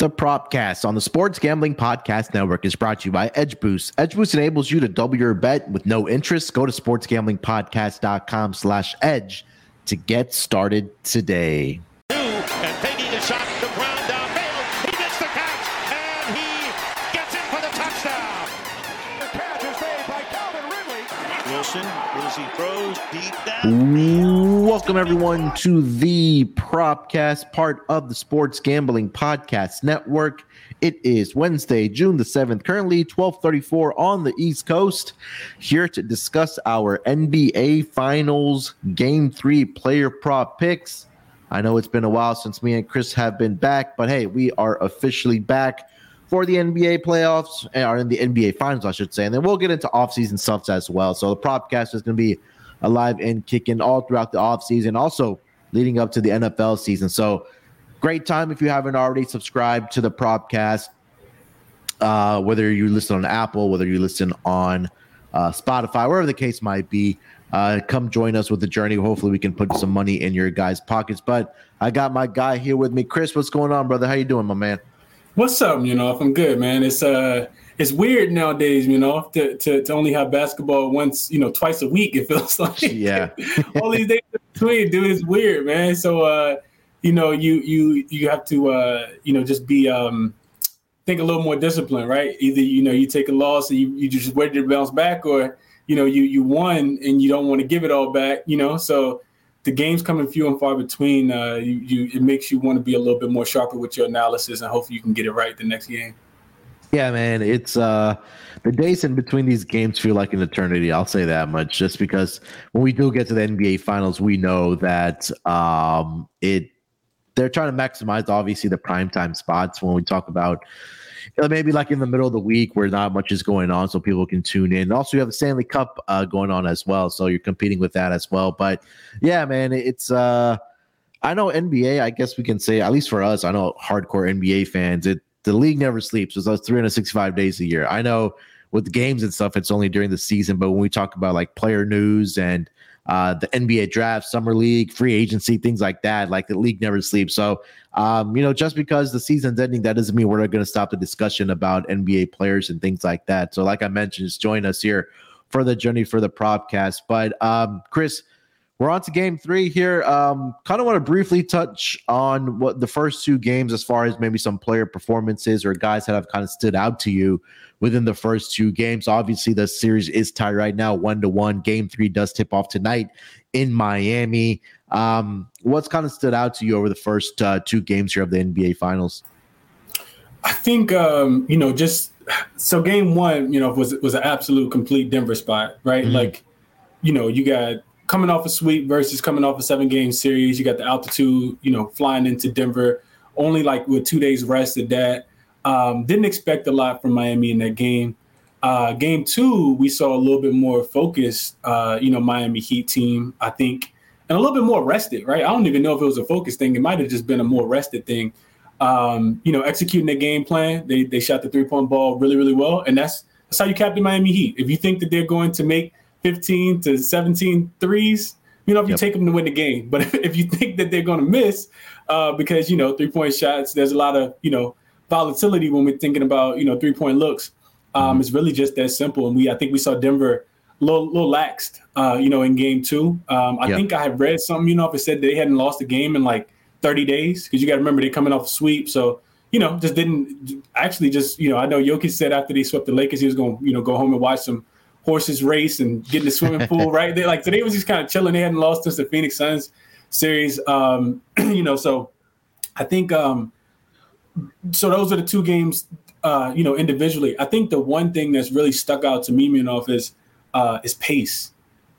The Propcast on the Sports Gambling Podcast Network is brought to you by Edge Boost. Edge Boost enables you to double your bet with no interest. Go to sportsgamblingpodcast.com slash edge to get started today. Welcome everyone to the Propcast, part of the Sports Gambling Podcast Network. It is Wednesday, June the 7th, currently 1234 on the East Coast, here to discuss our NBA Finals Game 3 player prop picks. I know it's been a while since me and Chris have been back, but hey, we are officially back for the NBA playoffs, eh, or in the NBA Finals, I should say. And then we'll get into offseason stuff as well. So the Propcast is going to be alive and kicking all throughout the offseason, also leading up to the NFL season. So great time if you haven't already subscribed to the Propcast. Uh, whether you listen on Apple, whether you listen on uh, Spotify, wherever the case might be, uh, come join us with the journey. Hopefully, we can put some money in your guys' pockets. But I got my guy here with me, Chris. What's going on, brother? How you doing, my man? What's up? You know, I'm good, man. It's uh, it's weird nowadays. You know, to, to to only have basketball once, you know, twice a week. It feels like Yeah. all these days between, dude. It's weird, man. So uh, you know, you you you have to uh, you know, just be um, think a little more disciplined, right? Either you know, you take a loss and you you just wait to bounce back, or you know, you you won and you don't want to give it all back. You know, so the games coming few and far between. Uh, you, you it makes you want to be a little bit more sharper with your analysis, and hopefully you can get it right the next game. Yeah, man. It's uh the days in between these games feel like an eternity. I'll say that much. Just because when we do get to the NBA finals, we know that um it they're trying to maximize obviously the primetime spots when we talk about maybe like in the middle of the week where not much is going on, so people can tune in. Also, you have the Stanley Cup uh, going on as well, so you're competing with that as well. But yeah, man, it's uh I know NBA, I guess we can say, at least for us, I know hardcore NBA fans, it the league never sleeps. It's those 365 days a year. I know with games and stuff, it's only during the season, but when we talk about like player news and uh, the NBA draft, summer league, free agency, things like that, like the league never sleeps. So, um, you know, just because the season's ending, that doesn't mean we're not going to stop the discussion about NBA players and things like that. So, like I mentioned, just join us here for the journey for the propcast. But, um, Chris, we're on to game three here. Um, kind of want to briefly touch on what the first two games, as far as maybe some player performances or guys that have kind of stood out to you within the first two games. Obviously, the series is tied right now, one to one. Game three does tip off tonight in Miami. Um, what's kind of stood out to you over the first uh, two games here of the NBA Finals? I think um, you know, just so game one, you know, was was an absolute complete Denver spot, right? Mhm. Like, you know, you got coming off a sweep versus coming off a seven game series. You got the altitude, you know, flying into Denver, only like with two days rest at that. Um, didn't expect a lot from Miami in that game. Uh, game two, we saw a little bit more focused, uh, you know, Miami Heat team, I think, and a little bit more rested, right? I don't even know if it was a focus thing. It might have just been a more rested thing. Um, you know, executing their game plan. They they shot the three point ball really, really well. And that's that's how you captain Miami Heat. If you think that they're going to make 15 to 17 threes, you know, if you Yep. take them to win the game. But if you think that they're going to miss, uh, because, you know, three point shots, there's a lot of, you know, volatility when we're thinking about, you know, three point looks. Um, It's really just that simple. And we, I think we saw Denver a little, little laxed, uh, you know, in game two. Um, I Yeah. think I had read something, you know, if it said they hadn't lost a game in like 30 days, because you got to remember they're coming off a sweep. So, you know, just didn't actually just, you know, I know Jokic said after they swept the Lakers, he was going to, you know, go home and watch some horses race and get in the swimming pool, right? They like today was just kind of chilling. They hadn't lost since the Phoenix Suns series. Um, you know, so I think um so those are the two games uh, you know, individually. I think the one thing that's really stuck out to me, Munaf, is uh is pace.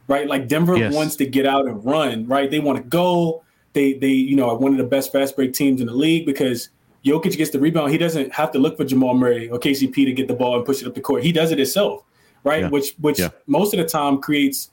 Right? Like Denver Yes. wants to get out and run, right? They want to go. They they, you know, are one of the best fast break teams in the league because Jokic gets the rebound. He doesn't have to look for Jamal Murray or KCP to get the ball and push it up the court. He does it himself, right? Yeah. Which which Yeah. most of the time creates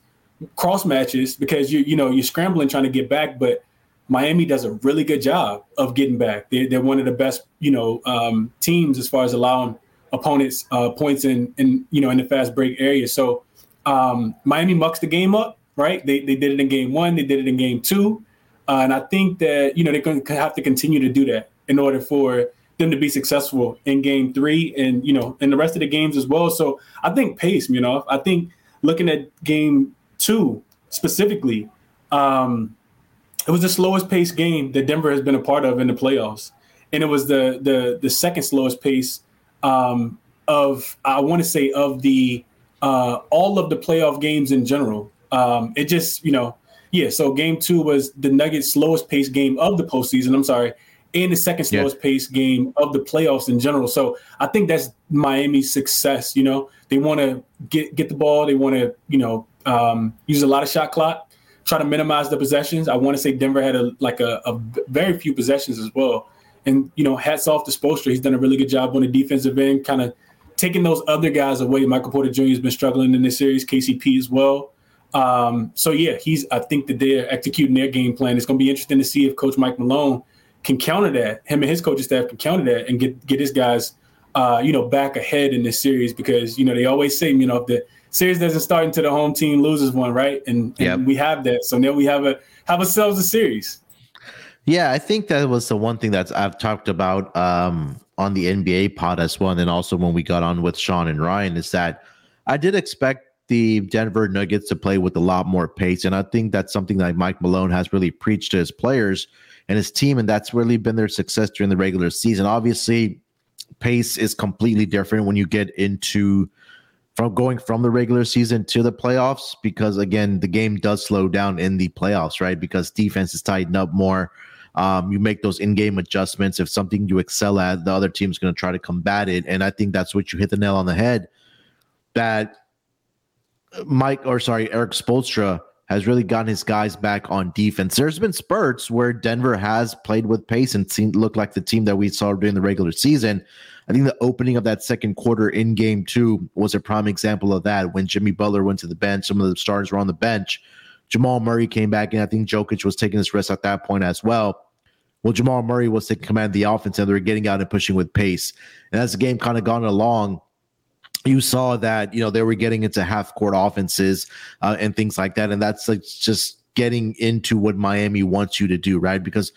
cross matches because you you know you're scrambling trying to get back, but Miami does a really good job of getting back. They're, they're one of the best you know um, teams as far as allowing opponents uh, points in in you know in the fast break area. So um, Miami mucks the game up, right? They they did it in game one, they did it in game two, uh, and I think that you know they're going to have to continue to do that in order for them to be successful in game three and you know in the rest of the games as well. So I think pace, you know, I think looking at game two specifically, um, it was the slowest pace game that Denver has been a part of in the playoffs, and it was the the the second slowest pace um, of I want to say of the uh, all of the playoff games in general. Um, it just you know yeah. So game two was the Nuggets' slowest pace game of the postseason. I'm sorry, and the second slowest yeah. pace game of the playoffs in general. So I think that's Miami's success. You know, they want to get get the ball. They want to you know um, use a lot of shot clock, try to minimize the possessions. I want to say Denver had a like a, a, very few possessions as well. And you know, hats off to Spoelstra. He's done a really good job on the defensive end, kind of taking those other guys away. Michael Porter Jr. has been struggling in this series. KCP as well. Um, so yeah, he's. I think that they're executing their game plan. It's going to be interesting to see if Coach Mike Malone can counter that. Him and his coaching staff can counter that and get get his guys, uh, you know, back ahead in this series because you know they always say, you know, if the series doesn't start until the home team loses one, right? And, and yep. we have that. So now we have a have ourselves a series. Yeah, I think that was the one thing that I've talked about um, on the NBA pod as well, and then also when we got on with Sean and Ryan is that I did expect the Denver Nuggets to play with a lot more pace, and I think that's something that Mike Malone has really preached to his players and his team, and that's really been their success during the regular season. Obviously, pace is completely different when you get into from going from the regular season to the playoffs because again the game does slow down in the playoffs right? Because defense is tightened up more. Um, you make those in-game adjustments. If something you excel at the other team's going to try to combat it. And i think that's what you hit the nail on the head that mike or sorry erik spoelstra has really gotten his guys back on defense there's been spurts where denver has played with pace and seemed looked like the team that we saw during the regular season I think the opening of that second quarter in game two was a prime example of that. When Jimmy Butler went to the bench, some of the stars were on the bench. Jamal Murray came back, and I think Jokic was taking his rest at that point as well. Well, Jamal Murray was taking command of the offense, and they were getting out and pushing with pace. And as the game kind of gone along, you saw that you know they were getting into half court offenses uh, and things like that, and that's like just getting into what Miami wants you to do, right? Because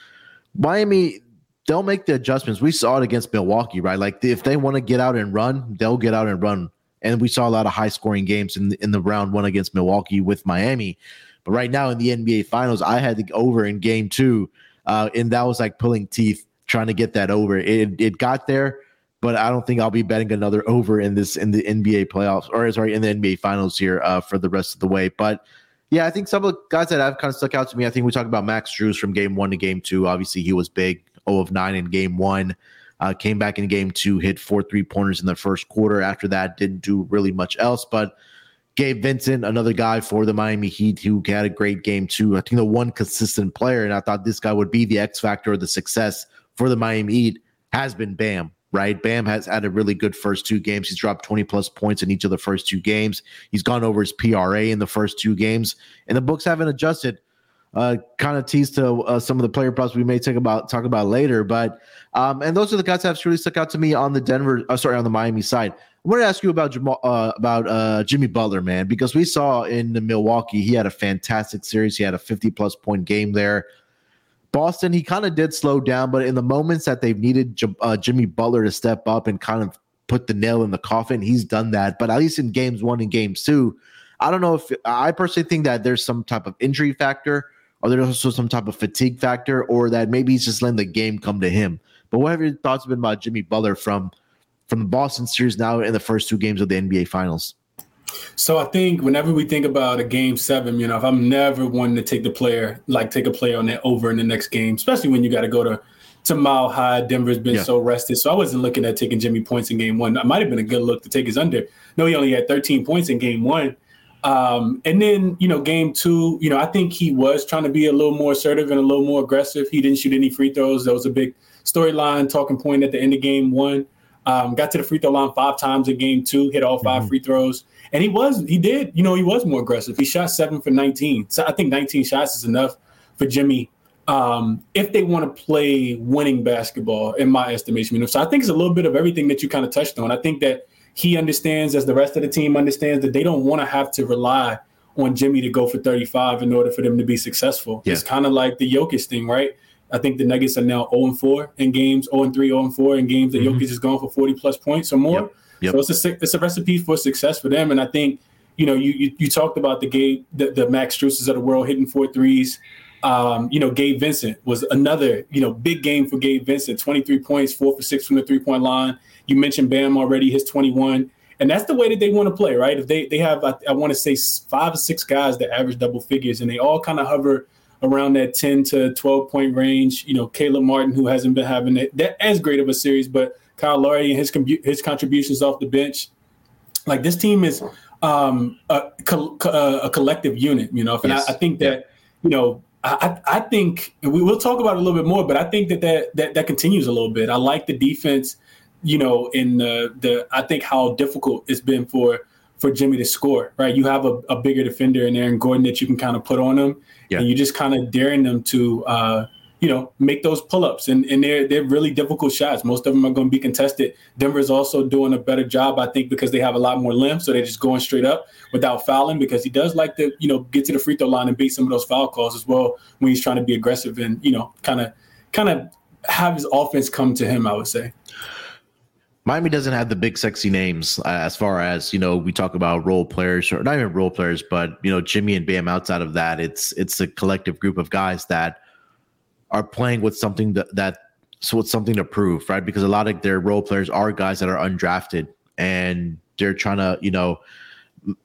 Miami they'll make the adjustments. We saw it against Milwaukee, right? Like if they want to get out and run, they'll get out and run. And we saw a lot of high scoring games in in the round one against Milwaukee with Miami. But right now in the NBA Finals, I had the over in Game Two, uh, and that was like pulling teeth trying to get that over. It it got there, but I don't think I'll be betting another over in this in the NBA playoffs or sorry in the NBA Finals here uh, for the rest of the way. But yeah, I think some of the guys that have kind of stuck out to me. I think we talked about Max Strus from Game One to Game Two. Obviously, he was big 0 of 9 in game one. Uh, came back in game two, hit four three pointers in the first quarter. After that, didn't do really much else. But Gabe Vincent, another guy for the Miami Heat who had a great game too. I think the one consistent player, and I thought this guy would be the X factor of the success for the Miami Heat, has been Bam. Right, Bam has had a really good first two games. He's dropped 20 plus points in each of the first two games. He's gone over his PRA in the first two games, and the books haven't adjusted uh, kind of tease to uh, some of the player props we may talk about talk about later. But um, and those are the guys that have really stuck out to me on the Denver, uh, sorry, on the Miami side. I want to ask you about Jamal, uh, about uh, Jimmy Butler, man, because we saw in the Milwaukee he had a fantastic series. He had a 50 plus point game there. Boston, he kind of did slow down, but in the moments that they've needed uh, Jimmy Butler to step up and kind of put the nail in the coffin, he's done that. But at least in games one and games two, I don't know if I personally think that there's some type of injury factor or there's also some type of fatigue factor, or that maybe he's just letting the game come to him? But what have your thoughts been about Jimmy Butler from from the Boston series now in the first two games of the NBA Finals? So I think whenever we think about a game seven, you know, if I'm never wanting to take the player, like take a player on that over in the next game, especially when you got to go to to mile high. Denver's been yeah. so rested. So I wasn't looking at taking Jimmy points in game one. I might have been a good look to take his under. No, he only had 13 points in game one. Um, and then, you know, game two, you know, I think he was trying to be a little more assertive and a little more aggressive. He didn't shoot any free throws. That was a big storyline talking point at the end of game one. Um, got to the free throw line five times in game two, hit all 5 mm-hmm. free throws. And he was, he did, you know, he was more aggressive. He shot seven for 19. So I think 19 shots is enough for Jimmy um, if they want to play winning basketball, in my estimation. You know, so I think it's a little bit of everything that you kind of touched on. I think that he understands, as the rest of the team understands, that they don't want to have to rely on Jimmy to go for 35 in order for them to be successful. Yeah. It's kind of like the Jokic thing, right? I think the Nuggets are now 0 4 in games, 0 3, 0 4 in games that mm-hmm. Jokic is going for 40 plus points or more. Yep. Yep. So it's a it's a recipe for success for them. And I think you know you you, you talked about the Gabe the, the Max Struses of the world hitting four threes. Um, you know, Gabe Vincent was another, you know, big game for Gabe Vincent. 23 points, four for six from the three point line. You mentioned Bam already, his 21. And that's the way that they want to play, right? If they they have, I, I want to say five or six guys that average double figures, and they all kind of hover around that 10 to 12 point range. You know, Caleb Martin, who hasn't been having it, that as great of a series, but Kyle Lowry and his his contributions off the bench. Like this team is um, a, a, collective unit, you know. And yes. I, I, think that, you know, I, I think we will talk about it a little bit more, but I think that that, that that continues a little bit. I like the defense, you know, in the, the I think how difficult it's been for for Jimmy to score, right? You have a, a bigger defender in Aaron Gordon that you can kind of put on him, yeah. and you're just kind of daring them to, uh, you know, make those pull-ups, and, and they're they're really difficult shots. Most of them are going to be contested. Denver's also doing a better job, I think, because they have a lot more limbs, so they're just going straight up without fouling. Because he does like to, you know, get to the free throw line and beat some of those foul calls as well when he's trying to be aggressive and you know, kind of kind of have his offense come to him. I would say. Miami doesn't have the big sexy names uh, as far as you know. We talk about role players, or not even role players, but you know Jimmy and Bam. Outside of that, it's it's a collective group of guys that are playing with something that, that so it's something to prove, right? Because a lot of their role players are guys that are undrafted and they're trying to you know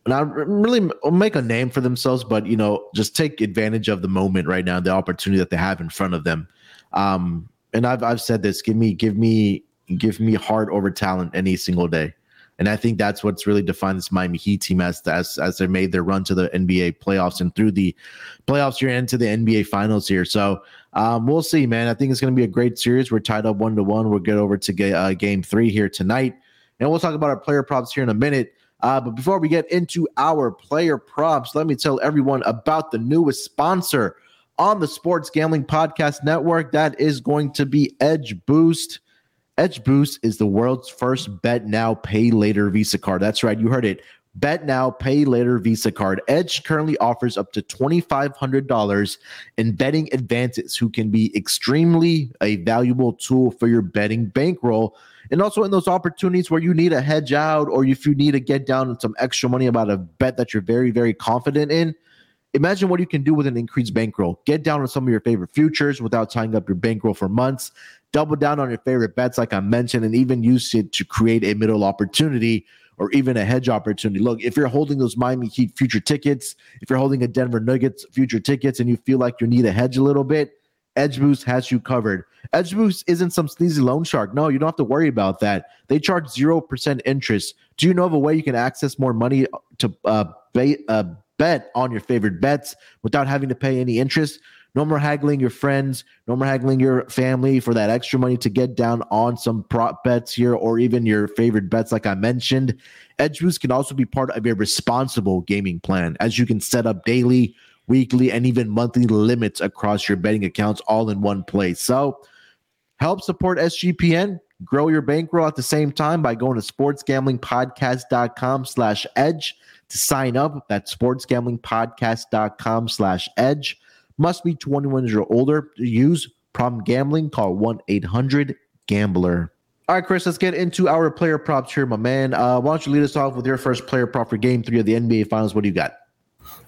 not really make a name for themselves, but you know just take advantage of the moment right now, the opportunity that they have in front of them. Um, and I've I've said this: give me give me give me heart over talent any single day. And I think that's what's really defined this Miami Heat team as as as they made their run to the NBA playoffs and through the playoffs here into the NBA finals here. So um, we'll see, man. I think it's going to be a great series. We're tied up one to one. We'll get over to ga- uh, game three here tonight, and we'll talk about our player props here in a minute. Uh, but before we get into our player props, let me tell everyone about the newest sponsor on the Sports Gambling Podcast Network. That is going to be Edge Boost. Edge Boost is the world's first bet now, pay later Visa card. That's right, you heard it. Bet now, pay later Visa card. Edge currently offers up to $2,500 in betting advances, who can be extremely a valuable tool for your betting bankroll. And also in those opportunities where you need a hedge out or if you need to get down some extra money about a bet that you're very, very confident in, Imagine what you can do with an increased bankroll. Get down on some of your favorite futures without tying up your bankroll for months. Double down on your favorite bets, like I mentioned, and even use it to create a middle opportunity or even a hedge opportunity. Look, if you're holding those Miami Heat future tickets, if you're holding a Denver Nuggets future tickets and you feel like you need a hedge a little bit, Edge Boost has you covered. Edge Boost isn't some sneezy loan shark. No, you don't have to worry about that. They charge 0% interest. Do you know of a way you can access more money to uh, ba- uh, bet on your favorite bets without having to pay any interest. No more haggling your friends, no more haggling your family for that extra money to get down on some prop bets here or even your favorite bets, like I mentioned. Edge Boost can also be part of a responsible gaming plan as you can set up daily, weekly, and even monthly limits across your betting accounts all in one place. So help support SGPN. Grow your bankroll at the same time by going to sportsgamblingpodcast.com slash edge to sign up, that's sportsgamblingpodcast.com slash edge. Must be 21 years or older. To use problem gambling, call 1-800-GAMBLER. All right, Chris, let's get into our player props here, my man. Uh, why don't you lead us off with your first player prop for game three of the NBA Finals? What do you got?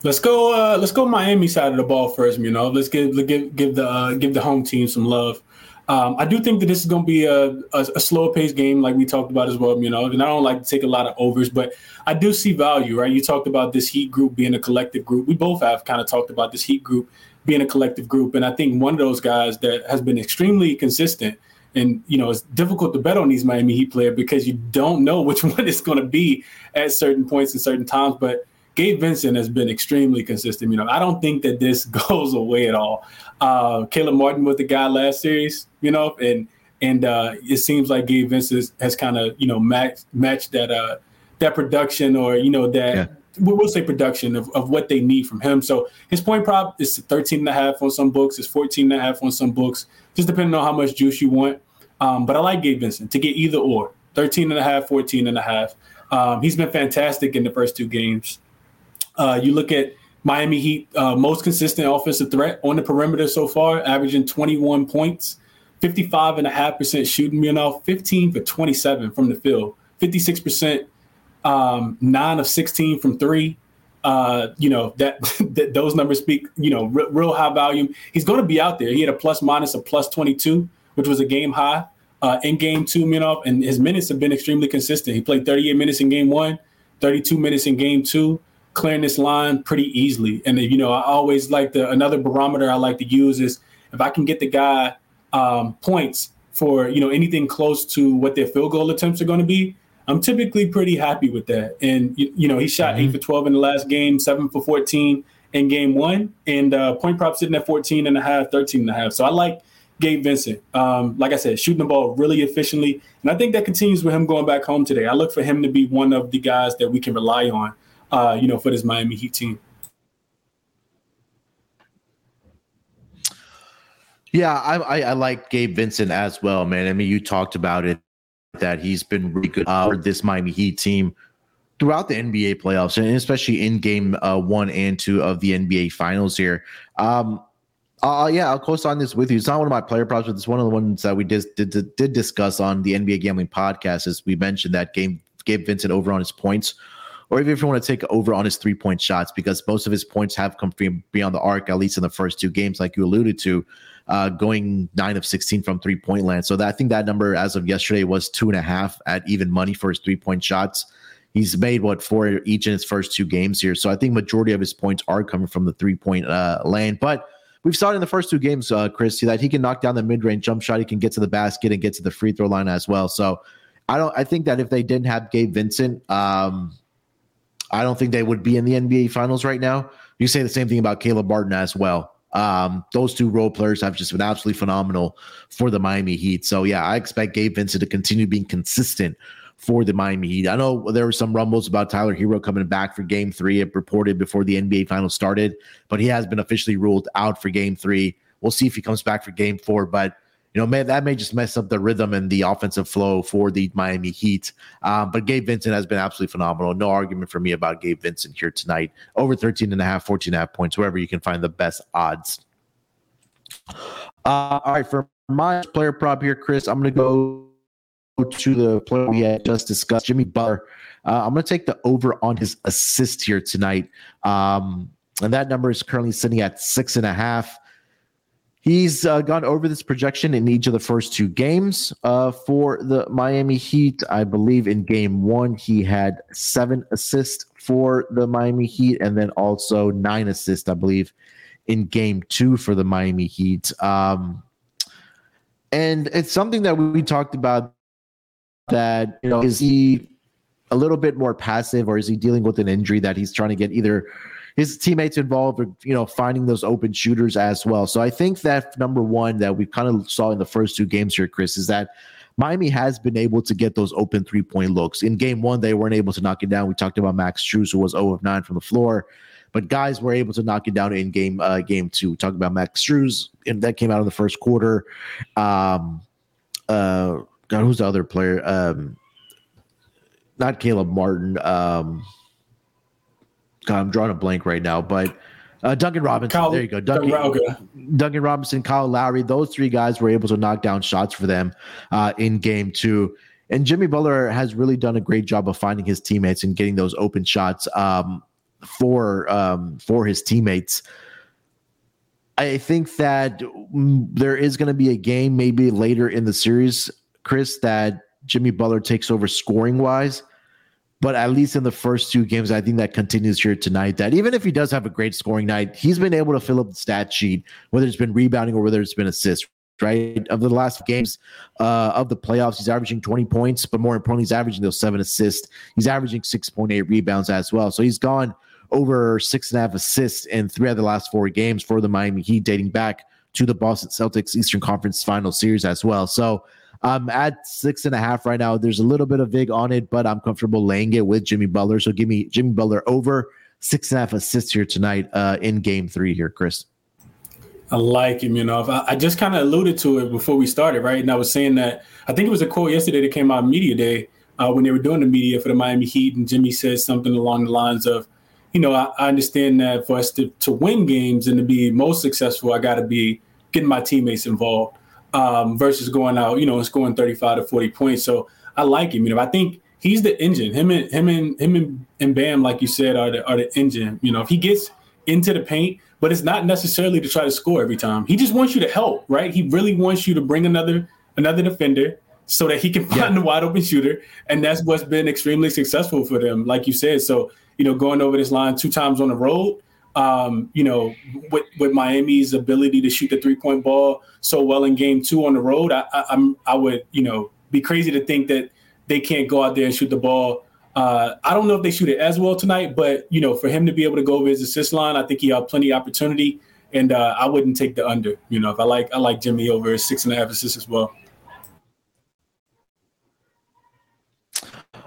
Let's go. Uh, let's go Miami side of the ball first. You know, let's give give give the uh, give the home team some love. Um, I do think that this is going to be a, a, a slower paced game, like we talked about as well. You know, and I don't like to take a lot of overs, but I do see value. Right? You talked about this Heat group being a collective group. We both have kind of talked about this Heat group being a collective group, and I think one of those guys that has been extremely consistent. And you know, it's difficult to bet on these Miami Heat players because you don't know which one it's going to be at certain points and certain times. But Gabe Vincent has been extremely consistent. You know, I don't think that this goes away at all. Uh, Caleb Martin was the guy last series, you know, and and uh, it seems like Gabe Vincent has kind of you know matched matched that uh, that production or you know that yeah. We'll say production of, of what they need from him. So his point prop is 13 and a half on some books, it's 14 and a half on some books, just depending on how much juice you want. Um, but I like Gabe Vincent to get either or 13 and a half, 14 and a half. Um, he's been fantastic in the first two games. Uh, you look at Miami Heat uh, most consistent offensive threat on the perimeter so far, averaging 21 points, 55.5% shooting, you know, 15 for 27 from the field, 56%, um, 9 of 16 from three. Uh, you know, that, that those numbers speak, you know, r- real high volume. He's going to be out there. He had a plus minus of plus 22, which was a game high uh, in game two, Munaf, and his minutes have been extremely consistent. He played 38 minutes in game one, 32 minutes in game two clearing this line pretty easily. And you know, I always like the another barometer I like to use is if I can get the guy um, points for you know anything close to what their field goal attempts are going to be. I'm typically pretty happy with that. And you, you know, he shot mm-hmm. eight for 12 in the last game, seven for 14 in game one, and uh, point prop sitting at 14 and a half, 13 and a half. So I like Gabe Vincent. Um, like I said, shooting the ball really efficiently. And I think that continues with him going back home today. I look for him to be one of the guys that we can rely on uh, you know, for this Miami Heat team. Yeah, I, I, I, like Gabe Vincent as well, man. I mean, you talked about it that he's been really good uh, for this Miami Heat team throughout the NBA playoffs, and especially in Game uh, One and Two of the NBA Finals here. Um, uh, yeah, I'll co-sign this with you. It's not one of my player props, but it's one of the ones that we did, did, did discuss on the NBA Gambling Podcast. As we mentioned that game, Gabe Vincent over on his points or even if you want to take over on his three point shots, because most of his points have come from beyond the arc, at least in the first two games, like you alluded to, uh, going nine of 16 from three point land. So that, I think that number as of yesterday was two and a half at even money for his three point shots. He's made what four each in his first two games here. So I think majority of his points are coming from the three point uh, land. But we've saw it in the first two games, uh, Chris, that he can knock down the mid range jump shot. He can get to the basket and get to the free throw line as well. So I don't. I think that if they didn't have Gabe Vincent, um, I don't think they would be in the NBA Finals right now. You say the same thing about Caleb Martin as well. Um, those two role players have just been absolutely phenomenal for the Miami Heat. So yeah, I expect Gabe Vincent to continue being consistent for the Miami Heat. I know there were some rumbles about Tyler Herro coming back for game three. It reported before the NBA Finals started, but he has been officially ruled out for game three. We'll see if he comes back for game four, but you know, man, that may just mess up the rhythm and the offensive flow for the Miami Heat. Um, but Gabe Vincent has been absolutely phenomenal. No argument for me about Gabe Vincent here tonight. Over 13 and a half, 14 and a half points, wherever you can find the best odds. Uh, all right, for my player prop here, Chris, I'm going to go to the player we had just discussed, Jimmy Butler. Uh, I'm going to take the over on his assist here tonight. Um, and that number is currently sitting at six and a half. He's uh, gone over this projection in each of the first two games uh, for the Miami Heat. I believe in game one, he had seven assists for the Miami Heat, and then also nine assists, I believe, in game two for the Miami Heat. Um, and it's something that we talked about that, you know, is he a little bit more passive or is he dealing with an injury that he's trying to get either his teammates involved, you know, finding those open shooters as well. So I think that number one that we kind of saw in the first two games here, Chris, is that Miami has been able to get those open three point looks. In game one, they weren't able to knock it down. We talked about Max Strus, who was 0 of 9 from the floor, but guys were able to knock it down in game uh, game two. Talked about Max Strus, and that came out in the first quarter. Um, uh, God, who's the other player? Um, not Caleb Martin. Um, God, I'm drawing a blank right now, but uh, Duncan Robinson. Kyle, there you go. Duncan, Duncan Robinson, Kyle Lowry. Those three guys were able to knock down shots for them uh, in game two. And Jimmy Butler has really done a great job of finding his teammates and getting those open shots um, for um, for his teammates. I think that mm, there is going to be a game maybe later in the series, Chris, that Jimmy Butler takes over scoring wise but at least in the first two games, I think that continues here tonight. That even if he does have a great scoring night, he's been able to fill up the stat sheet, whether it's been rebounding or whether it's been assists. Right of the last games uh, of the playoffs, he's averaging 20 points, but more importantly, he's averaging those seven assists. He's averaging 6.8 rebounds as well. So he's gone over six and a half assists in three of the last four games for the Miami Heat, dating back to the Boston Celtics Eastern Conference Final Series as well. So I'm at six and a half right now. There's a little bit of vig on it, but I'm comfortable laying it with Jimmy Butler. So give me Jimmy Butler over six and a half assists here tonight uh, in game three here, Chris. I like him, you know. I, just kind of alluded to it before we started, right? And I was saying that I think it was a quote yesterday that came out media day uh, when they were doing the media for the Miami Heat, and Jimmy said something along the lines of, you know, I, I understand that for us to, to win games and to be most successful, I got to be getting my teammates involved um, versus going out, you know, and scoring 35 to 40 points. So I like him. You know, I think he's the engine. Him and him and him and, and Bam, like you said, are the are the engine. You know, if he gets into the paint, but it's not necessarily to try to score every time. He just wants you to help, right? He really wants you to bring another another defender so that he can find yeah. the wide open shooter, and that's what's been extremely successful for them, like you said. So you know, going over this line two times on the road. Um, you know, with, with Miami's ability to shoot the three point ball so well in game two on the road, I, I, I'm I would you know be crazy to think that they can't go out there and shoot the ball. Uh, I don't know if they shoot it as well tonight, but you know, for him to be able to go over his assist line, I think he had plenty of opportunity, and uh, I wouldn't take the under. You know, if I like I like Jimmy over six and a half assists as well.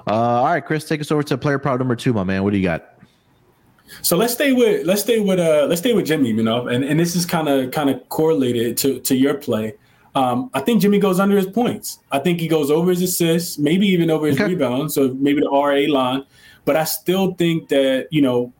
Uh, all right, Chris, take us over to player prop number two, my man. What do you got? So let's stay with let's stay with uh let's stay with Jimmy, you know, and, and this is kind of kind of correlated to to your play. Um, I think Jimmy goes under his points. I think he goes over his assists, maybe even over his okay. rebounds. So maybe the RA line. But I still think that you know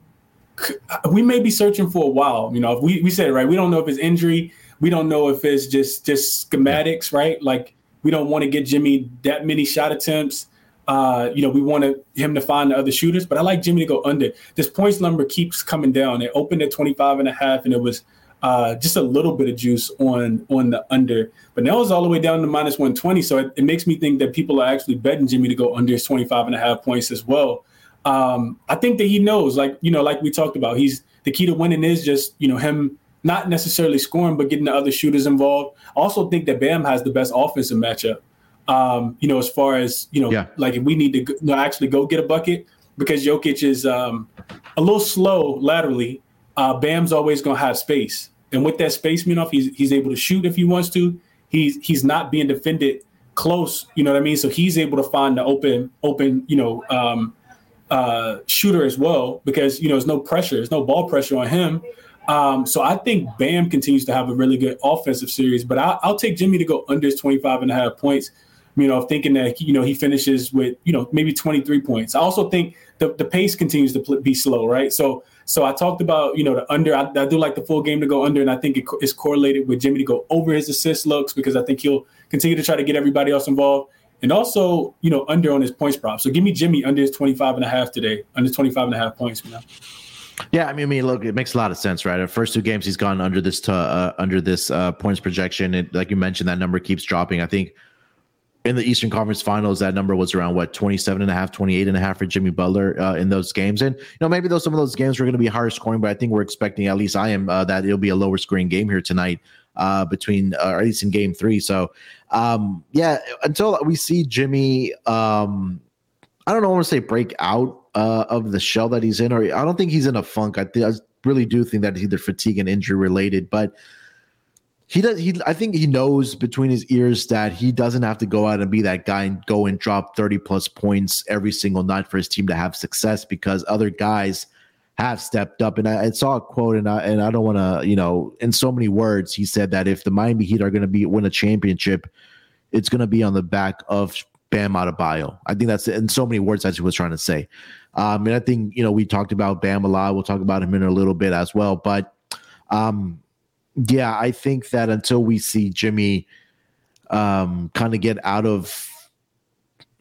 we may be searching for a while. You know, if we we said it right. We don't know if it's injury. We don't know if it's just just schematics, right? Like we don't want to get Jimmy that many shot attempts. Uh, you know, we wanted him to find the other shooters, but I like Jimmy to go under. This points number keeps coming down. It opened at 25 and a half, and it was uh, just a little bit of juice on on the under. But now it's all the way down to minus 120. So it, it, makes me think that people are actually betting Jimmy to go under his 25 and a half points as well. Um, I think that he knows, like, you know, like we talked about, he's the key to winning is just, you know, him not necessarily scoring, but getting the other shooters involved. I also think that Bam has the best offensive matchup. Um, you know, as far as, you know, yeah. like if we need to go, know, actually go get a bucket because Jokic is um, a little slow laterally, uh, Bam's always going to have space. And with that space, know, he's he's able to shoot if he wants to, he's he's not being defended close. You know what I mean? So he's able to find the open open you know um, uh, shooter as well because you know there's no pressure, there's no ball pressure on him. Um, so I think Bam continues to have a really good offensive series, but I, will take Jimmy to go under his 25 and a half points. You know, thinking that you know he finishes with you know maybe 23 points. I also think the, the pace continues to be slow, right? So so I talked about, you know, the under. I, I do like the full game to go under, and I think it is correlated with Jimmy to go over his assist looks because I think he'll continue to try to get everybody else involved. And also, you know, under on his points prop. So give me Jimmy under his 25 and a half today, under 25 and a half points. Yeah, I mean, I mean, look, it makes a lot of sense, right? The first two games he's gone under this t- uh, under this uh, points projection. It, like you mentioned, that number keeps dropping. I think in the Eastern Conference Finals, that number was around what 27 and a half, 28 and a half for Jimmy Butler uh, in those games. And you know, maybe those some of those games were going to be higher scoring, but I think we're expecting, at least I am, uh, that it'll be a lower scoring game here tonight, uh, between uh, or at least in Game Three. So, um, yeah, until we see Jimmy, um, I don't know, I want to say break out uh, of the shell that he's in, or I don't think he's in a funk. I, th- I really do think that it's either fatigue and injury related, but he does he i think he knows between his ears that he doesn't have to go out and be that guy and go and drop 30 plus points every single night for his team to have success because other guys have stepped up. And i, I saw a quote and i and i don't want to you know in so many words he said that if the miami heat are going to be win a championship it's going to be on the back of bam Adebayo. i think that's in so many words as he was trying to say. Um and i think you know we talked about bam a lot. We'll talk about him in a little bit as well. But um yeah, I think that until we see Jimmy um, kind of get out of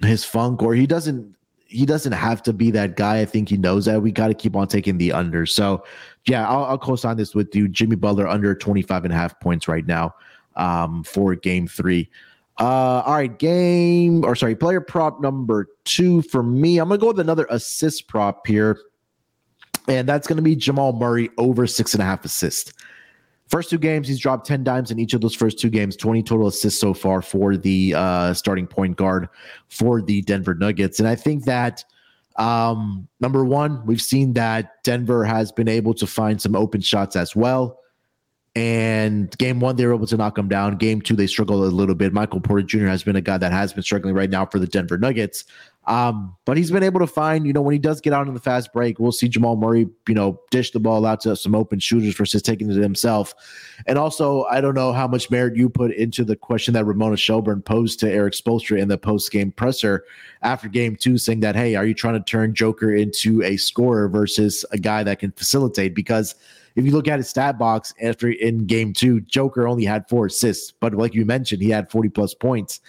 his funk, or he doesn't he doesn't have to be that guy. I think he knows that. We got to keep on taking the under. So, yeah, I'll, I'll co-sign this with you. Jimmy Butler under 25 and a half points right now um, for game three. Uh, all right, game or sorry, player prop number two for me. I'm gonna go with another assist prop here, and that's gonna be Jamal Murray over six and a half assists. First two games, he's dropped 10 dimes in each of those first two games, 20 total assists so far for the uh, starting point guard for the Denver Nuggets. And I think that, um, number one, we've seen that Denver has been able to find some open shots as well. And game one, they were able to knock them down. Game two, they struggled a little bit. Michael Porter Jr. has been a guy that has been struggling right now for the Denver Nuggets. Um, but he's been able to find, you know, when he does get out in the fast break, we'll see Jamal Murray, you know, dish the ball out to some open shooters versus taking it himself. And also, I don't know how much merit you put into the question that Ramona Shelburne posed to Erik Spoelstra in the post game presser after game two, saying that, hey, are you trying to turn Joker into a scorer versus a guy that can facilitate? Because if you look at his stat box after in game two, Joker only had four assists, but like you mentioned, he had 40 plus points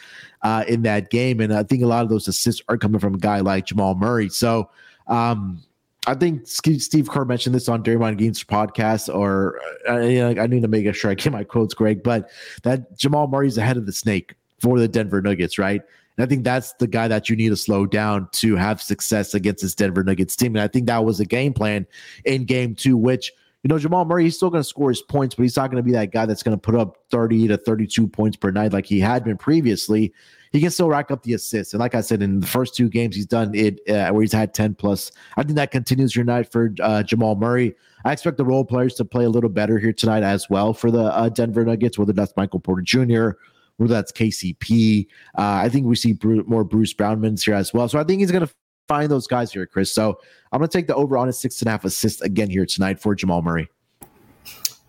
uh, in that game. And I think a lot of those assists are coming from a guy like Jamal Murray. So, um, I think Steve Kerr mentioned this on Draymond Green's podcast, or uh, I need to make sure I get my quotes, Greg, but that Jamal Murray's ahead of the snake for the Denver Nuggets, right? And I think that's the guy that you need to slow down to have success against this Denver Nuggets team. And I think that was a game plan in game two, which you know, Jamal Murray, he's still going to score his points, but he's not going to be that guy that's going to put up 30 to 32 points per night like he had been previously. He can still rack up the assists. And like I said, in the first two games, he's done it uh, where he's had 10 plus. I think that continues your night for uh, Jamal Murray. I expect the role players to play a little better here tonight as well for the uh, Denver Nuggets, whether that's Michael Porter Jr., whether that's KCP. Uh, I think we see more Bruce Brownmans here as well. So I think he's going to find those guys here, Chris. So I'm going to take the over on a six and a half assists again here tonight for Jamal Murray.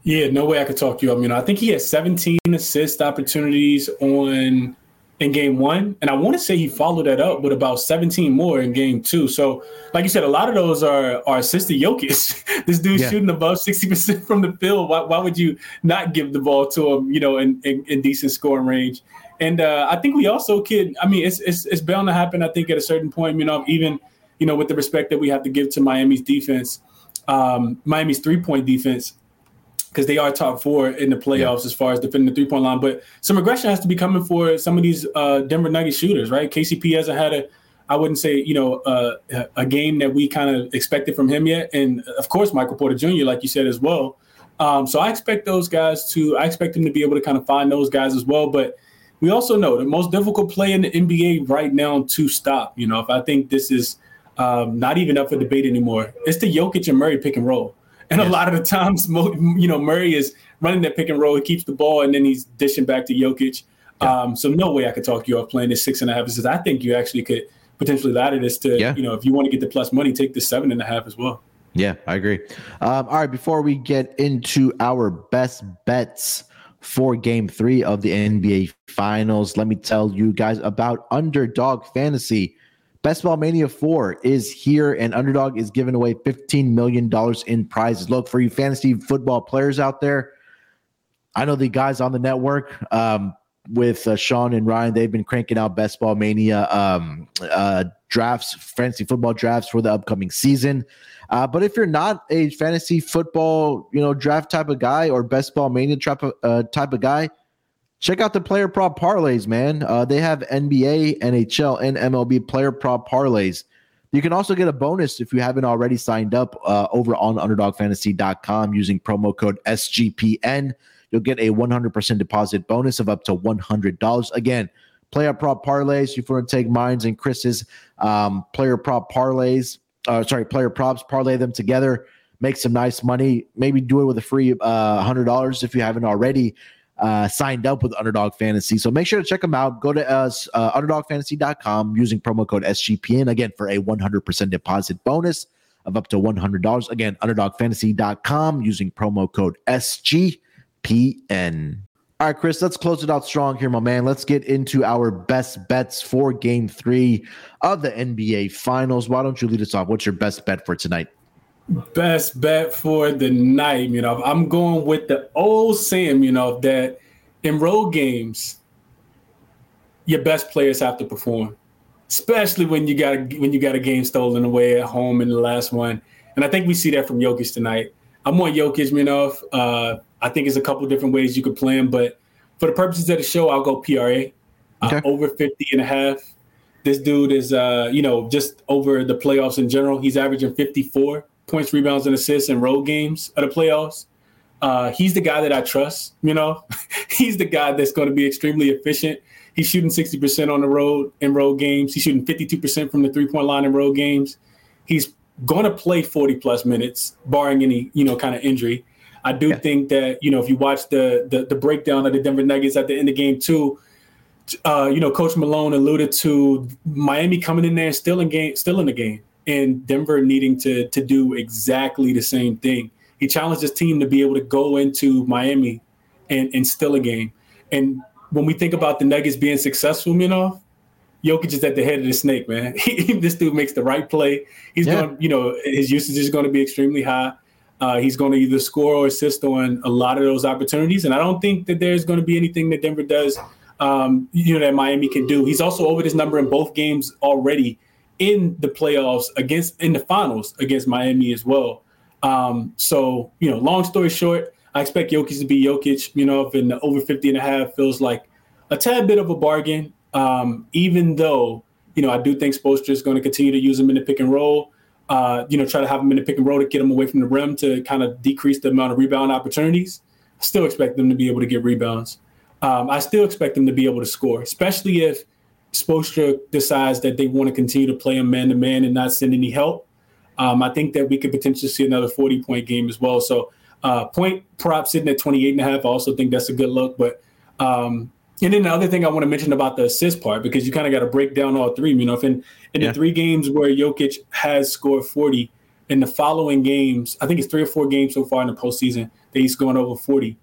Yeah, no way I could talk you I mean, I think he has 17 assist opportunities on in game one, and I want to say he followed that up with about 17 more in game two. So, like you said, a lot of those are are assisted Jokic. this dude's yeah. shooting above 60 percent from the field. Why, why would you not give the ball to him? You know, in, in, in decent scoring range. And uh, I think we also could. I mean, it's, it's it's bound to happen. I think at a certain point, you know, even you know, with the respect that we have to give to Miami's defense, um, Miami's three point defense, because they are top four in the playoffs yeah. as far as defending the three point line. But some aggression has to be coming for some of these uh, Denver Nuggets shooters, right? KCP hasn't had a, I wouldn't say, you know, uh, a game that we kind of expected from him yet. And of course, Michael Porter Jr., like you said as well. Um, so I expect those guys to, I expect them to be able to kind of find those guys as well. But we also know the most difficult play in the NBA right now to stop. You know, if I think this is um, not even up for debate anymore, it's the Jokic and Murray pick and roll. And a lot of the times, you know, Murray is running that pick and roll. He keeps the ball and then he's dishing back to Jokic. Yeah. Um, so no way I could talk you off playing this six and a half. Because I think you actually could potentially ladder this to, yeah. you know, if you want to get the plus money, take the seven and a half as well. Yeah, I agree. Um, all right, before we get into our best bets for game three of the NBA Finals. Let me tell you guys about Underdog Fantasy. Best Ball Mania 4 is here, and Underdog is giving away $15 million in prizes. Look, for you fantasy football players out there, I know the guys on the network um, with uh, Sean and Ryan, they've been cranking out Best Ball Mania um, uh, drafts, fantasy football drafts for the upcoming season. Uh, but if you're not a fantasy football, you know, draft type of guy or best ball mania type of, uh, type of guy, check out the player prop parlays, man. Uh, they have NBA, NHL, and MLB player prop parlays. You can also get a bonus if you haven't already signed up uh, over on underdogfantasy.com using promo code SGPN. You'll get a 100% deposit bonus of up to $100. Again, player prop parlays. If you want to take mines and Chris's um, player prop parlays, uh, sorry, player props, parlay them together, make some nice money. Maybe do it with a free uh, hundred dollars if you haven't already uh, signed up with Underdog Fantasy. So make sure to check them out. Go to us uh, underdogfantasy.com using promo code SGPN again for a 100% deposit bonus of up to $100. Again, underdogfantasy.com using promo code SGPN. All right, Chris, let's close it out strong here, my man. Let's get into our best bets for game three of the NBA Finals. Why don't you lead us off? What's your best bet for tonight? Best bet for the night, you know, I'm going with the old saying, you know, that in road games, your best players have to perform, especially when you got a, when you got a game stolen away at home in the last one. And I think we see that from Jokic tonight. I'm on Jokic, you know. Uh, I think there's a couple different ways you could play him, but for the purposes of the show, I'll go PRA uh, okay. uh, over 50 and a half. This dude is, uh, you know, just over the playoffs in general. He's averaging 54 points, rebounds, and assists in road games of the playoffs. Uh, he's the guy that I trust. You know, he's the guy that's going to be extremely efficient. He's shooting 60% on the road in road games. He's shooting 52% from the three point line in road games. He's going to play 40 plus minutes, barring any, you know, kind of injury. I do yeah. think that you know if you watch the, the, the breakdown of the Denver Nuggets at the end of game two, uh, you know, Coach Malone alluded to Miami coming in there and still in game, still in the game, and Denver needing to to do exactly the same thing. He challenged his team to be able to go into Miami and and still a game. And when we think about the Nuggets being successful, you know, Jokic is at the head of the snake, man. this dude makes the right play. He's yeah. going, you know, his usage is going to be extremely high. Uh, he's going to either score or assist on a lot of those opportunities. And I don't think that there's going to be anything that Denver does, um, you know, that Miami can do. He's also over this number in both games already in the playoffs against in the finals against Miami as well. Um, so, you know, long story short, I expect Jokic to be Jokic, you know, if in the over 50 and a half feels like a tad bit of a bargain, um, even though, you know, I do think Spoelstra is going to continue to use him in the pick and roll, uh, you know, try to have him in the pick and roll to get him away from the rim to kind of decrease the amount of rebound opportunities. I still expect them to be able to get rebounds. Um, I still expect them to be able to score, especially if Spoelstra decides that they want to continue to play him man to man and not send any help. Um, I think that we could potentially see another 40 point game as well. So uh, point prop sitting at 28 and a half. I also think that's a good look. But um, and then the other thing I want to mention about the assist part, because you kind of got to break down all three. You know, if in, in yeah. the three games where Jokic has scored 40, in the following games, I think it's three or four games so far in the postseason that he's going over 40.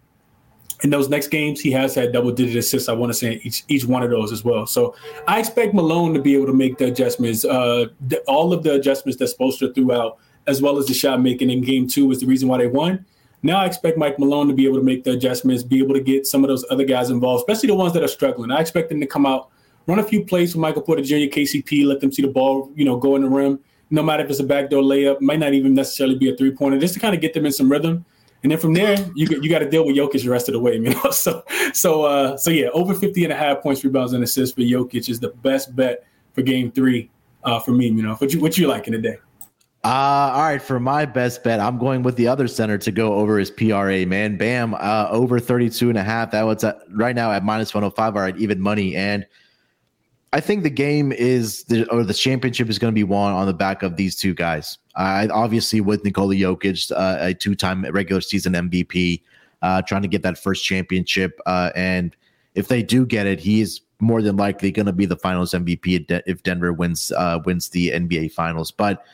In those next games, he has had double digit assists. I want to say each each one of those as well. So I expect Malone to be able to make the adjustments. Uh, the, all of the adjustments that Spoelstra threw out, as well as the shot making in game two, is the reason why they won. Now I expect Mike Malone to be able to make the adjustments, be able to get some of those other guys involved, especially the ones that are struggling. I expect them to come out, run a few plays with Michael Porter Jr., KCP, let them see the ball, you know, go in the rim. No matter if it's a backdoor layup, might not even necessarily be a three pointer, just to kind of get them in some rhythm. And then from there, you you got to deal with Jokic the rest of the way, you know. So so uh, so yeah, over 50 and a half points, rebounds, and assists for Jokic is the best bet for game three uh, for me, you know. What you what you like in the day? Uh, all right, for my best bet, I'm going with the other center to go over his PRA, man. Bam, uh, over 32 and a half. That was at, right now at minus 105 or at even money. And I think the game is, the, or the championship is going to be won on the back of these two guys. I obviously with Nikola Jokic, uh, a two time regular season MVP, uh, trying to get that first championship. Uh, and if they do get it, he is more than likely going to be the finals MVP if Denver wins, uh, wins the NBA finals. But,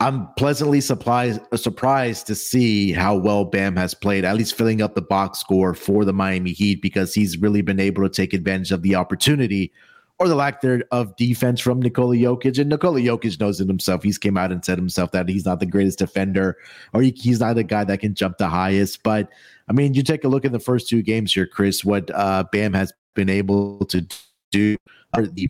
I'm pleasantly surprised surprised to see how well Bam has played, at least filling up the box score for the Miami Heat because he's really been able to take advantage of the opportunity or the lack there of defense from Nikola Jokic. And Nikola Jokic knows it himself. He's came out and said himself that he's not the greatest defender or he, he's not the guy that can jump the highest. But I mean, you take a look at the first two games here, Chris, what uh, Bam has been able to do. the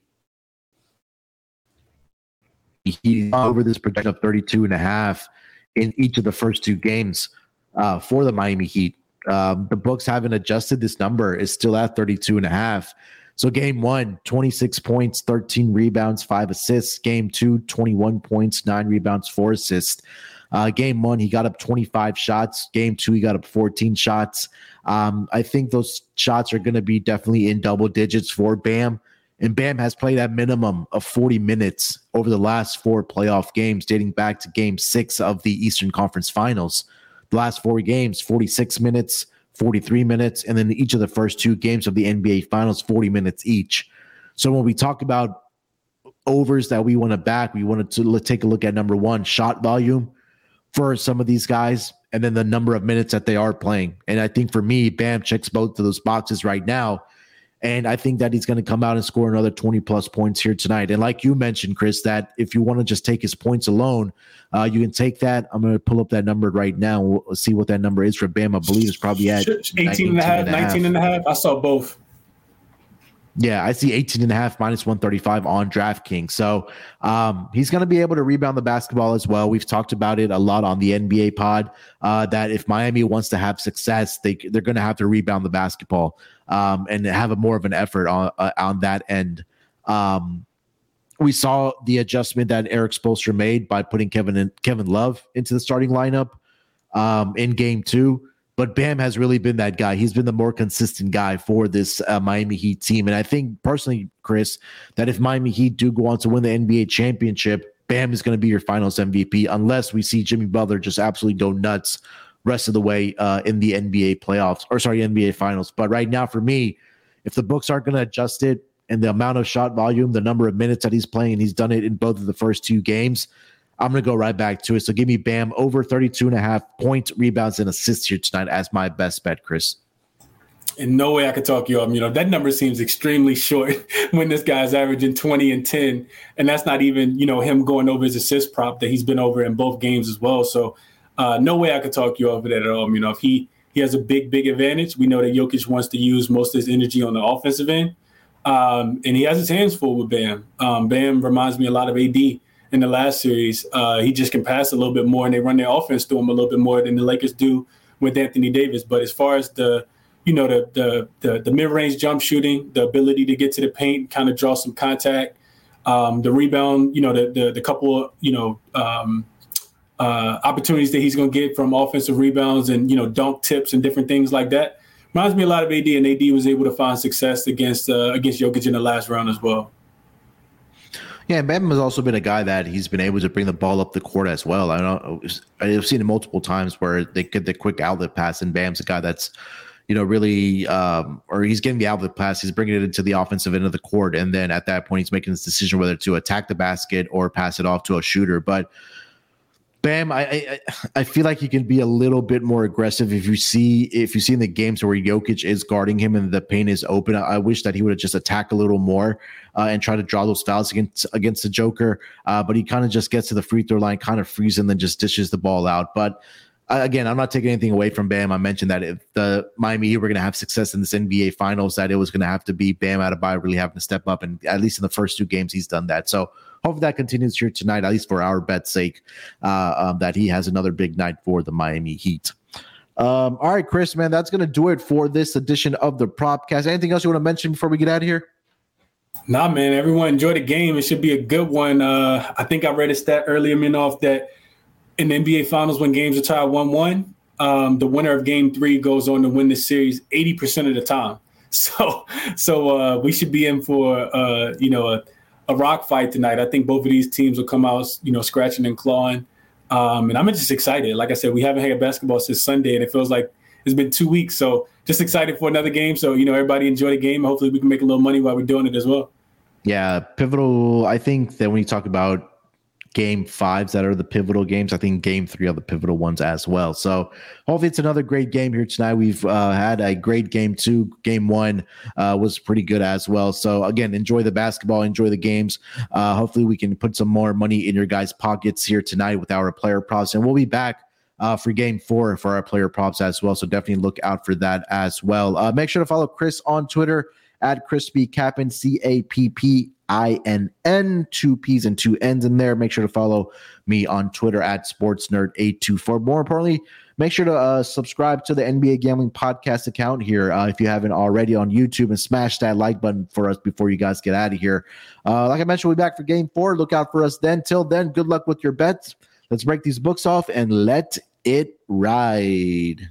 He's over this projection of 32 and a half in each of the first two games uh, for the Miami Heat. Um, the books haven't adjusted this number, is still at 32 and a half. So game one, 26 points, 13 rebounds, five assists. Game two, 21 points, nine rebounds, four assists. Uh, game one, he got up 25 shots. Game two, he got up 14 shots. Um, I think those shots are going to be definitely in double digits for Bam. And Bam has played a minimum of 40 minutes over the last four playoff games, dating back to game six of the Eastern Conference Finals. The last four games, 46 minutes, 43 minutes, and then each of the first two games of the NBA Finals, 40 minutes each. So when we talk about overs that we want to back, we wanted to take a look at number one, shot volume for some of these guys, and then the number of minutes that they are playing. And I think for me, Bam checks both of those boxes right now and I think that he's going to come out and score another 20 plus points here tonight. And like you mentioned, Chris, that if you want to just take his points alone, uh, you can take that. I'm going to pull up that number right now. We'll see what that number is for Bam. I believe it's probably at 18 and a half, 19 and a half. I saw both. Yeah, I see 18 and a half minus 135 on DraftKings. So um, he's going to be able to rebound the basketball as well. We've talked about it a lot on the NBA pod uh, that if Miami wants to have success, they, they're going to have to rebound the basketball um, and have a more of an effort on, uh, on that end. Um, we saw the adjustment that Erik Spoelstra made by putting Kevin in, Kevin Love into the starting lineup um, in game two. But Bam has really been that guy. He's been the more consistent guy for this uh, Miami Heat team. And I think personally, Chris, that if Miami Heat do go on to win the NBA championship, Bam is going to be your finals MVP unless we see Jimmy Butler just absolutely go nuts rest of the way uh, in the NBA playoffs or sorry, NBA finals. But right now, for me, if the books aren't going to adjust it and the amount of shot volume, the number of minutes that he's playing, he's done it in both of the first two games, I'm going to go right back to it. So give me Bam over 32 and a half points, rebounds, and assists here tonight as my best bet, Chris. In no way I could talk you up. You know, that number seems extremely short when this guy's averaging 20 and 10. And that's not even, you know, him going over his assist prop that he's been over in both games as well. So uh, no way I could talk you over that at all. You know, if he he has a big, big advantage, we know that Jokic wants to use most of his energy on the offensive end. Um, and he has his hands full with Bam. Um, Bam reminds me a lot of AD in the last series. Uh, he just can pass a little bit more, and they run their offense to him a little bit more than the Lakers do with Anthony Davis. But as far as the you know the the the, the mid range jump shooting, the ability to get to the paint, kind of draw some contact, um, the rebound, you know the the, the couple you know um, uh, opportunities that he's going to get from offensive rebounds and you know dunk tips and different things like that. Reminds me a lot of AD, and AD was able to find success against uh, against Jokic in the last round as well. Yeah, Bam has also been a guy that he's been able to bring the ball up the court as well. I know I've seen it multiple times where they get the quick outlet pass, and Bam's a guy that's you know really um, or he's getting the outlet pass, he's bringing it into the offensive end of the court, and then at that point he's making this decision whether to attack the basket or pass it off to a shooter, but Bam, I, I I feel like he can be a little bit more aggressive if you see if you see in the games where Jokic is guarding him and the paint is open. I wish that he would have just attack a little more uh, and try to draw those fouls against against the Joker. Uh, but he kind of just gets to the free throw line, kind of frees and then just dishes the ball out. But uh, again, I'm not taking anything away from Bam. I mentioned that if the Miami Heat were going to have success in this NBA Finals, that it was going to have to be Bam Adebayo really having to step up, and at least in the first two games, he's done that. So hopefully that continues here tonight, at least for our bet's sake, uh, um, that he has another big night for the Miami Heat. Um, all right, Chris, man, that's going to do it for this edition of the Propcast. Anything else you want to mention before we get out of here? Nah, man, everyone enjoy the game. It should be a good one. Uh, I think I read a stat earlier, Munaf, that in the NBA Finals, when games are tied 1 1, um, the winner of game three goes on to win the series 80% of the time. So, so uh, we should be in for, uh, you know, a a rock fight tonight. I think both of these teams will come out, you know, scratching and clawing. Um, and I'm just excited. Like I said, we haven't had basketball since Sunday, and it feels like it's been two weeks. So just excited for another game. So you know, everybody enjoy the game. Hopefully, we can make a little money while we're doing it as well. Yeah, pivotal. I think that when you talk about game fives that are the pivotal games. I think game three are the pivotal ones as well. So hopefully it's another great game here tonight. We've uh, had a great game two. Game one uh, was pretty good as well. So again, enjoy the basketball, enjoy the games. Uh, hopefully we can put some more money in your guys' pockets here tonight with our player props, and we'll be back. Uh, for game four for our player props as well. So definitely look out for that as well. Uh, make sure to follow Chris on Twitter at ChrisBeCappinn, C A P P I N N, two P's and two N's in there. Make sure to follow me on Twitter at SportsNerd824. More importantly, make sure to uh, subscribe to the NBA Gambling Podcast account here uh, if you haven't already on YouTube and smash that like button for us before you guys get out of here. Uh, like I mentioned, we'll be back for game four. Look out for us then. Till then, good luck with your bets. Let's break these books off and let it ride.